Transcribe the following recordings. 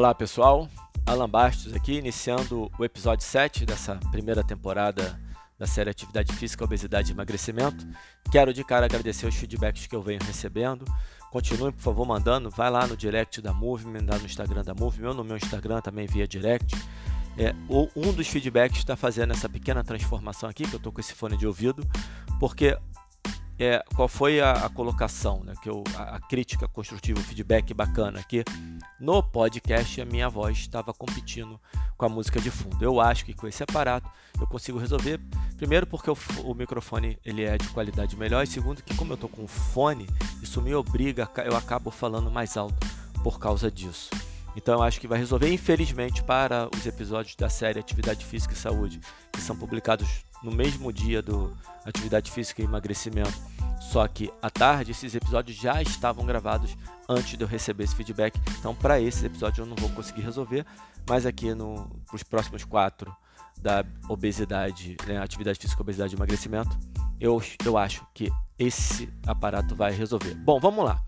Olá pessoal, Alan Bastos aqui, iniciando o episódio 7 dessa primeira temporada da série Atividade Física, Obesidade e Emagrecimento. Quero de cara agradecer os feedbacks que eu venho recebendo. Continuem, por favor, mandando. Vai lá no direct da Movement, lá no Instagram da Movement, ou no meu Instagram também via direct. É, um dos feedbacks está fazendo essa pequena transformação aqui, que eu estou com esse fone de ouvido, porque é, qual foi a, a colocação, né, que eu, a, a, crítica construtiva, o feedback bacana aqui. No podcast, a minha voz estava competindo com a música de fundo. Eu acho que com esse aparato eu consigo resolver. Primeiro, porque o, o microfone ele é de qualidade melhor, e segundo, que como eu estou com fone, isso me obriga, eu acabo falando mais alto por causa disso. Então acho que vai resolver, infelizmente, para os episódios da série Atividade Física e Saúde, que são publicados no mesmo dia do Atividade Física e Emagrecimento. Só que à tarde esses episódios já estavam gravados antes de eu receber esse feedback. Então, para esse episódio eu não vou conseguir resolver, mas aqui no os próximos quatro da obesidade, né, atividade física, obesidade e emagrecimento, eu, eu acho que esse aparato vai resolver. Bom, vamos lá.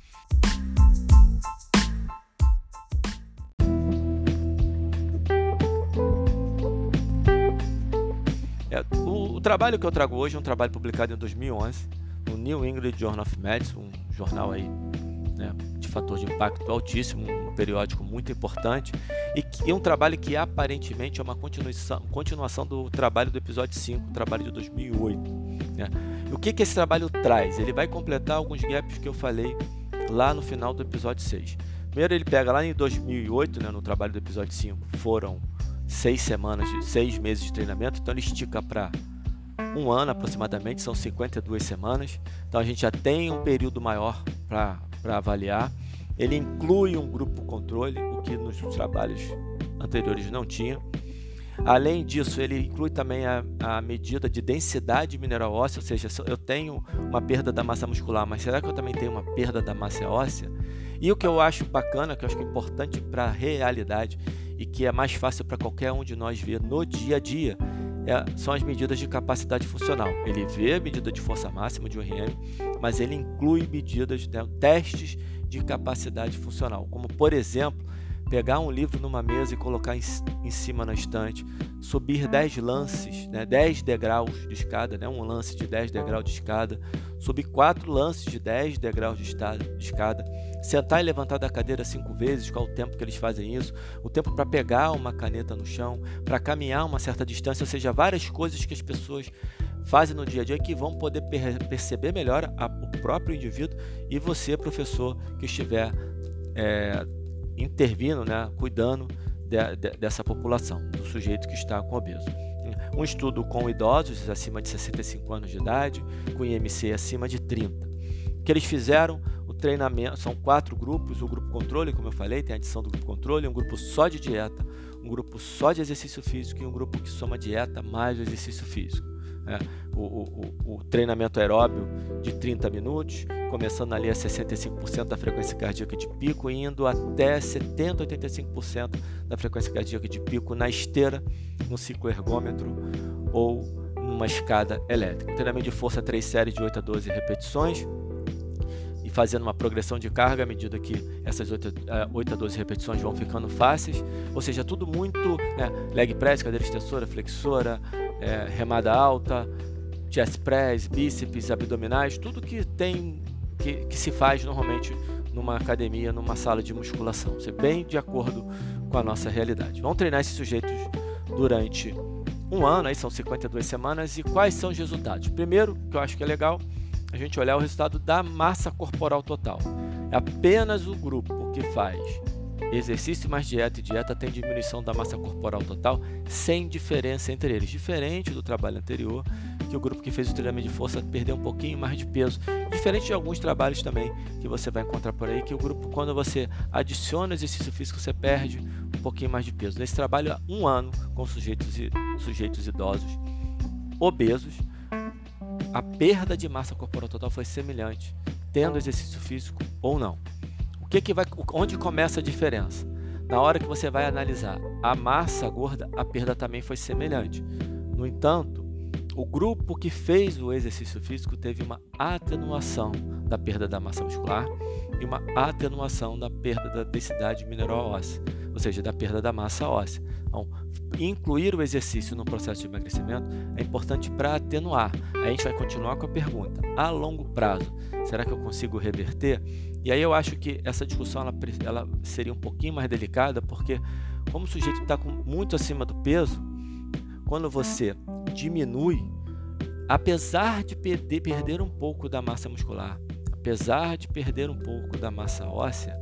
Trabalho que eu trago hoje é um trabalho publicado em 2011 no New England Journal of Medicine, um jornal aí né, de fator de impacto altíssimo, um periódico muito importante e, que, e um trabalho que aparentemente é uma continuação, continuação do trabalho do episódio 5, trabalho de 2008. Né? o que, que esse trabalho traz? Ele vai completar alguns gaps que eu falei lá no final do episódio 6. Primeiro ele pega lá em 2008, né, no trabalho do episódio 5, foram seis semanas, seis meses de treinamento, então ele estica para um ano aproximadamente, são 52 semanas, então a gente já tem um período maior para avaliar. Ele inclui um grupo controle, o que nos trabalhos anteriores não tinha. Além disso, ele inclui também a, a, medida de densidade mineral óssea, ou seja, eu tenho uma perda da massa muscular, mas será que eu também tenho uma perda da massa óssea? E o que eu acho bacana, que eu acho que é importante para a realidade e que é mais fácil para qualquer um de nós ver no dia a dia, é, são as medidas de capacidade funcional. Ele vê a medida de força máxima de RM, mas ele inclui medidas, né, testes de capacidade funcional, como por exemplo pegar um livro numa mesa e colocar em, em cima na estante, subir 10 lances, né, 10 degraus de escada, né, um lance de 10 degraus de escada, subir 4 lances de 10 degraus de, escada, sentar e levantar da cadeira 5 vezes, qual o tempo que eles fazem isso, o tempo para pegar uma caneta no chão, para caminhar uma certa distância, ou seja, várias coisas que as pessoas fazem no dia a dia que vão poder per perceber melhor a, o próprio indivíduo e você, professor, que estiver é, intervindo, né, cuidando de, de, dessa população, do sujeito que está com obeso. Um estudo com idosos acima de 65 anos de idade, com IMC acima de 30. O que eles fizeram? O treinamento são quatro grupos: o grupo controle, como eu falei, tem a adição do grupo controle, um grupo só de dieta, um grupo só de exercício físico e um grupo que soma dieta mais exercício físico. É, o, o, o, treinamento aeróbio de 30 minutos, começando ali a 65% da frequência cardíaca de pico, indo até 70, 85% da frequência cardíaca de pico na esteira, no cicloergômetro ou numa escada elétrica. treinamento de força 3 séries de 8 a 12 repetições e fazendo uma progressão de carga à medida que essas 8, 8 a 12 repetições vão ficando fáceis, ou seja, tudo muito né, leg press, cadeira extensora, flexora, é, remada alta, chest press, bíceps, abdominais, tudo que tem que, que, se faz normalmente numa academia, numa sala de musculação. Isso é bem de acordo com a nossa realidade. Vamos treinar esses sujeitos durante um ano, aí são 52 semanas, e quais são os resultados? Primeiro, que eu acho que é legal, a gente olhar o resultado da massa corporal total. É apenas o grupo que faz Exercício mais dieta e dieta tem diminuição da massa corporal total sem diferença entre eles. Diferente do trabalho anterior, que o grupo que fez o treinamento de força perdeu um pouquinho mais de peso. Diferente de alguns trabalhos também que você vai encontrar por aí, que o grupo, quando você adiciona exercício físico, você perde um pouquinho mais de peso. Nesse trabalho, há um ano com sujeitos, sujeitos idosos, obesos, a perda de massa corporal total foi semelhante, tendo exercício físico ou não que que vai, onde começa a diferença? Na hora que você vai analisar a massa gorda, a perda também foi semelhante. No entanto, o grupo que fez o exercício físico teve uma atenuação da perda da massa muscular e uma atenuação da perda da densidade mineral óssea. ou seja, da perda da massa óssea. Então, incluir o exercício no processo de emagrecimento é importante para atenuar. A gente vai continuar com a pergunta: a longo prazo, será que eu consigo reverter? E aí eu acho que essa discussão ela, ela seria um pouquinho mais delicada, porque como o sujeito está muito acima do peso, quando você diminui, apesar de perder, perder um pouco da massa muscular, apesar de perder um pouco da massa óssea,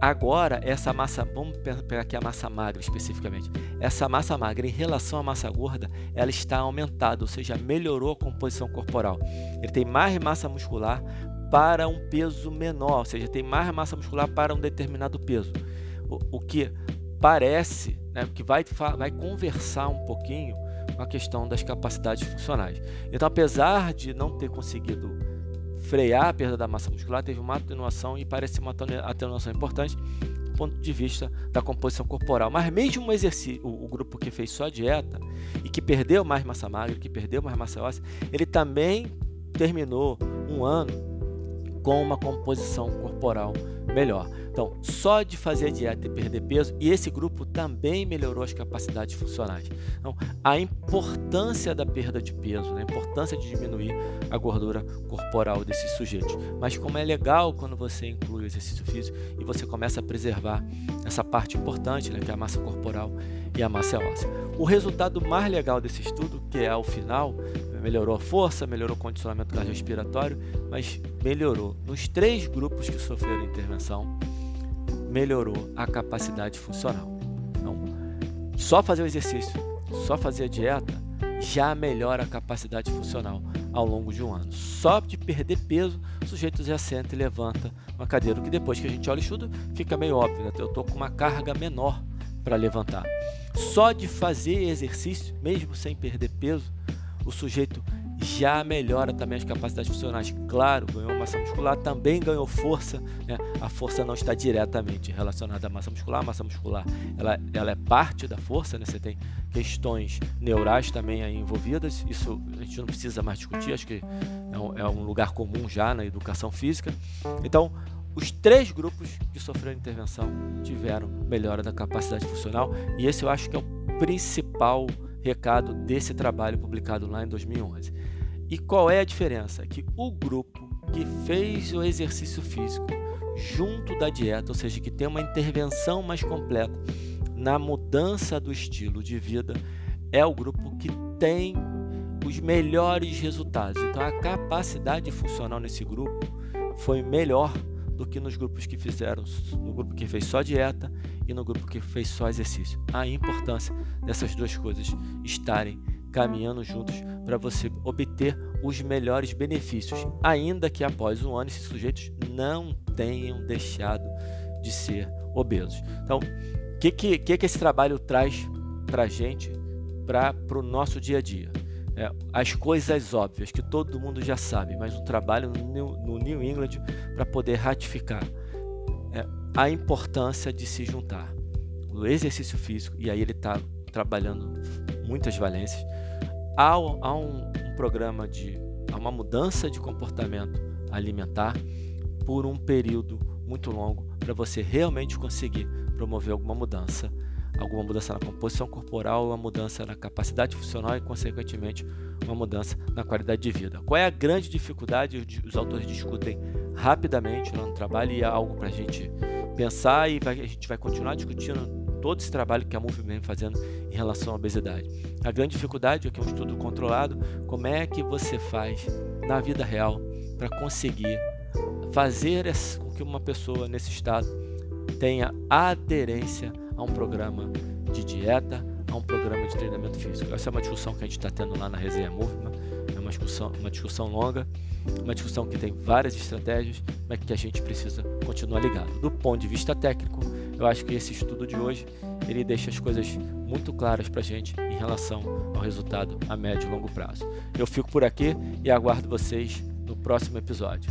agora essa massa, vamos pegar aqui a massa magra especificamente, essa massa magra em relação à massa gorda, ela está aumentada, ou seja, melhorou a composição corporal. Ele tem mais massa muscular para um peso menor, ou seja, tem mais massa muscular para um determinado peso. O, o que parece, né, que vai, vai conversar um pouquinho com a questão das capacidades funcionais. Então, apesar de não ter conseguido frear a perda da massa muscular, teve uma atenuação e parece uma atenuação importante do ponto de vista da composição corporal. Mas mesmo um exercício, o, o grupo que fez só dieta e que perdeu mais massa magra, que perdeu mais massa óssea, ele também terminou um ano com uma composição corporal melhor. Então, só de fazer dieta e perder peso, e esse grupo também melhorou as capacidades funcionais. Então, a importância da perda de peso, né? a importância de diminuir a gordura corporal desses sujeitos. Mas como é legal quando você inclui o exercício físico e você começa a preservar essa parte importante, né? que é a massa corporal e a massa óssea. O resultado mais legal desse estudo, que é ao final, melhorou a força, melhorou o condicionamento cardiorrespiratório, mas melhorou nos três grupos que sofreram intervenção, melhorou a capacidade funcional. Então, só fazer o exercício, só fazer a dieta já melhora a capacidade funcional ao longo de um ano. Só de perder peso, o sujeito já senta e levanta uma cadeira, o que depois que a gente olha o estudo fica meio óbvio, né? eu estou com uma carga menor para levantar. Só de fazer exercício, mesmo sem perder peso, o sujeito já melhora também as capacidades funcionais. Claro, ganhou massa muscular, também ganhou força. Né? A força não está diretamente relacionada à massa muscular. A massa muscular ela, ela é parte da força. Né? Você tem questões neurais também aí envolvidas. Isso a gente não precisa mais discutir. Acho que é um, é um lugar comum já na educação física. Então, os três grupos que sofreram intervenção tiveram melhora da capacidade funcional. E esse eu acho que é o principal recado desse trabalho publicado lá em 2011. E qual é a diferença? Que o grupo que fez o exercício físico junto da dieta, ou seja, que tem uma intervenção mais completa na mudança do estilo de vida, é o grupo que tem os melhores resultados. Então a capacidade funcional nesse grupo foi melhor do que nos grupos que fizeram, no grupo que fez só dieta e no grupo que fez só exercício. A importância dessas duas coisas estarem caminhando juntos para você obter os melhores benefícios, ainda que após um ano esses sujeitos não tenham deixado de ser obesos. Então, o que, que, que, esse trabalho traz para a gente, para o nosso dia a dia? É, as coisas óbvias que todo mundo já sabe, mas um trabalho no New, no New England para poder ratificar é, a importância de se juntar. O exercício físico, e aí ele está trabalhando muitas valências, há, há um, um, programa de há uma mudança de comportamento alimentar por um período muito longo para você realmente conseguir promover alguma mudança alguma mudança na composição corporal, uma mudança na capacidade funcional e, consequentemente, uma mudança na qualidade de vida. Qual é a grande dificuldade? Os autores discutem rapidamente lá no trabalho e é algo para a gente pensar e vai, a gente vai continuar discutindo todo esse trabalho que a MUF vem fazendo em relação à obesidade. A grande dificuldade é que é um estudo controlado, como é que você faz na vida real para conseguir fazer com que uma pessoa nesse estado tenha aderência a um programa de dieta, a um programa de treinamento físico. Essa é uma discussão que a gente está tendo lá na Resenha Movement, é uma discussão, uma discussão longa, uma discussão que tem várias estratégias, mas que a gente precisa continuar ligado. Do ponto de vista técnico, eu acho que esse estudo de hoje ele deixa as coisas muito claras para a gente em relação ao resultado a médio e longo prazo. Eu fico por aqui e aguardo vocês no próximo episódio.